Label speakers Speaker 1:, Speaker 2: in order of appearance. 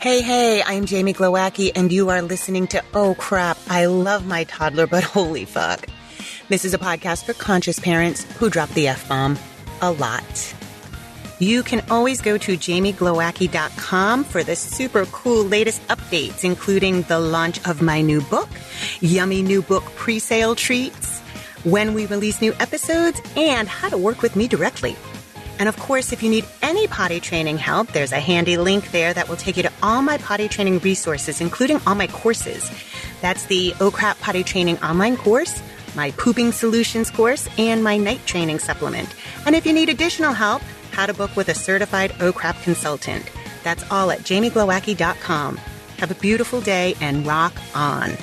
Speaker 1: Hey, hey, I'm Jamie Glowacki, and you are listening to Oh Crap, I Love My Toddler, but Holy Fuck. This is a podcast for conscious parents who drop the F bomb a lot. You can always go to jamieglowacki.com for the super cool latest updates, including the launch of my new book, yummy new book pre sale treats, when we release new episodes, and how to work with me directly. And of course, if you need any potty training help, there's a handy link there that will take you to all my potty training resources, including all my courses. That's the Oh Crap Potty Training online course, my Pooping Solutions course, and my night training supplement. And if you need additional help, how to book with a certified Oh Crap consultant. That's all at jamieglowacki.com. Have a beautiful day and rock on.